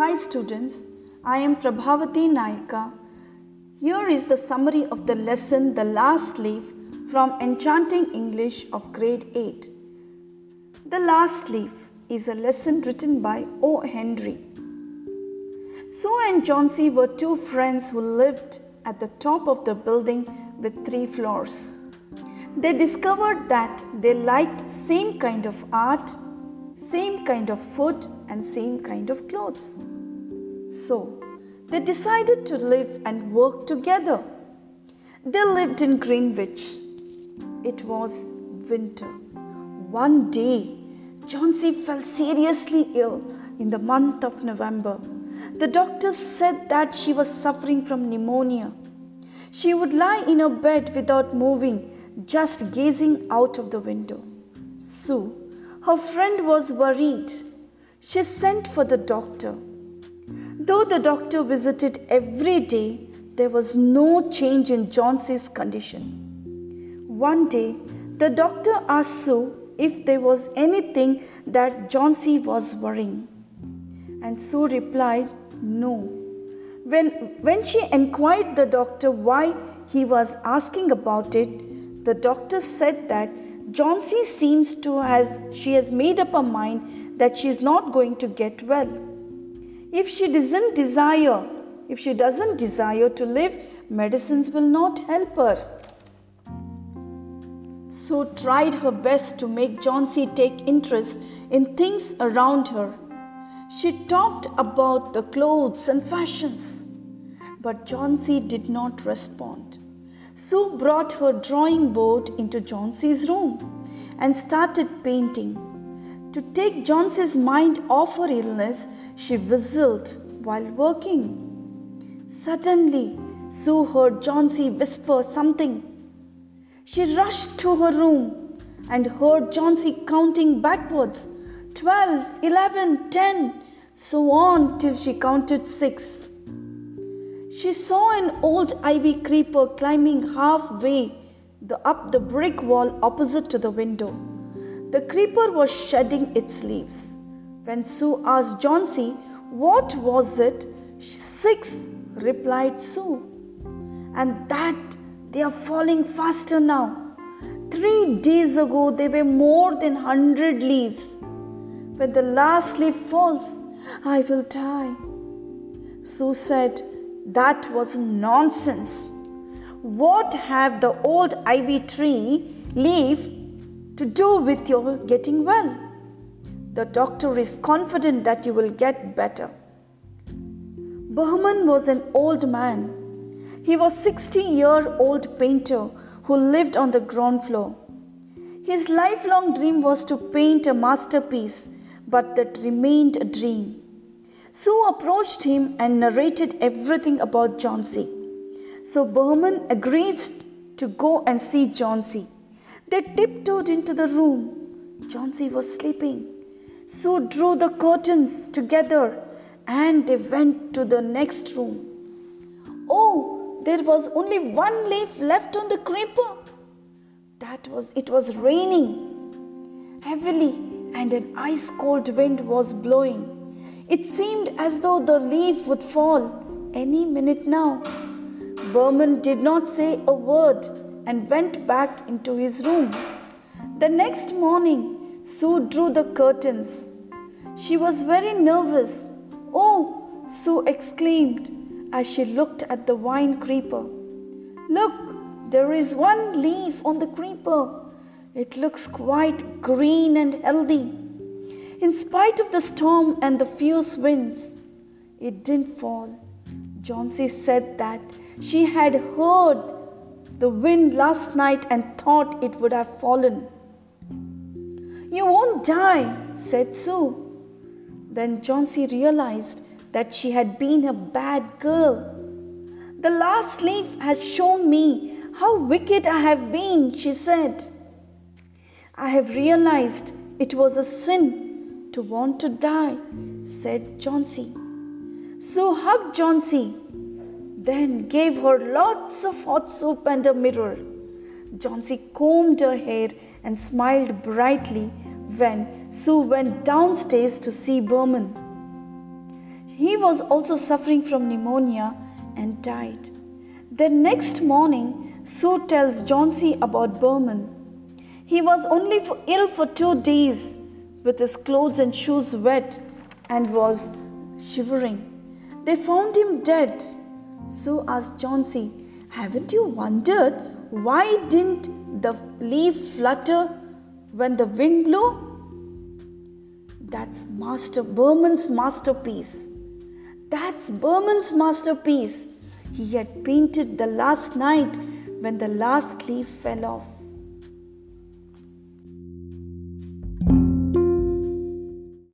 Hi students, I am Prabhavati Naika. Here is the summary of the lesson The Last Leaf from Enchanting English of grade 8. The Last Leaf is a lesson written by O. Henry. Sue and Johnsy were two friends who lived at the top of the building with three floors. They discovered that they liked same kind of art, same kind of food and same kind of clothes. So, they decided to live and work together. They lived in Greenwich. It was winter. One day, Johnsy fell seriously ill in the month of November. The doctors said that she was suffering from pneumonia. She would lie in her bed without moving, just gazing out of the window. Sue, her friend, was worried. She sent for the doctor. Though the doctor visited every day, there was no change in Johnsy's condition. One day, the doctor asked Sue if there was anything that Johnsy was worrying. And Sue replied, No. When, when she inquired the doctor why he was asking about it, the doctor said that Johnsy seems to has she has made up her mind that she is not going to get well. If she doesn't desire, if she doesn't desire to live, medicines will not help her. So tried her best to make Johnsy take interest in things around her. She talked about the clothes and fashions, but Johnsy did not respond. Sue brought her drawing board into Johnsy's room and started painting. To take Johnsy's mind off her illness, she whistled while working. Suddenly, Sue heard Johnsy whisper something. She rushed to her room and heard Johnsy counting backwards 12, 11, 10, so on till she counted six. She saw an old ivy creeper climbing halfway the, up the brick wall opposite to the window. The creeper was shedding its leaves. When Sue asked Johnsy what was it, six, replied Sue. And that they are falling faster now. Three days ago, there were more than hundred leaves. When the last leaf falls, I will die. Sue said, That was nonsense. What have the old ivy tree leaf to do with your getting well? The doctor is confident that you will get better. Behrman was an old man. He was 60 year old painter who lived on the ground floor. His lifelong dream was to paint a masterpiece, but that remained a dream. Sue approached him and narrated everything about Johnsy. So Behrman agreed to go and see Johnsy. They tiptoed into the room. Johnsy was sleeping. Sue drew the curtains together and they went to the next room. Oh, there was only one leaf left on the creeper. That was it was raining heavily and an ice cold wind was blowing. It seemed as though the leaf would fall any minute now. Behrman did not say a word and went back into his room. The next morning, Sue drew the curtains. She was very nervous. Oh, Sue exclaimed as she looked at the vine creeper. Look, there is one leaf on the creeper. It looks quite green and healthy. In spite of the storm and the fierce winds, it didn't fall. Johnsy said that she had heard the wind last night and thought it would have fallen. You won't die, said Sue. Then Johnsy realized that she had been a bad girl. The last leaf has shown me how wicked I have been, she said. I have realized it was a sin to want to die, said Johnsy. Sue hugged Johnsy, then gave her lots of hot soup and a mirror. Johnsy combed her hair and smiled brightly when Sue went downstairs to see Behrman. He was also suffering from pneumonia and died. The next morning, Sue tells Johnsy about Behrman. He was only for ill for two days, with his clothes and shoes wet, and was shivering. They found him dead. Sue asked Johnsy, Haven't you wondered why didn't the leaf flutter when the wind blew? That's Master Behrman's masterpiece. That's Behrman's masterpiece. He had painted the last night when the last leaf fell off.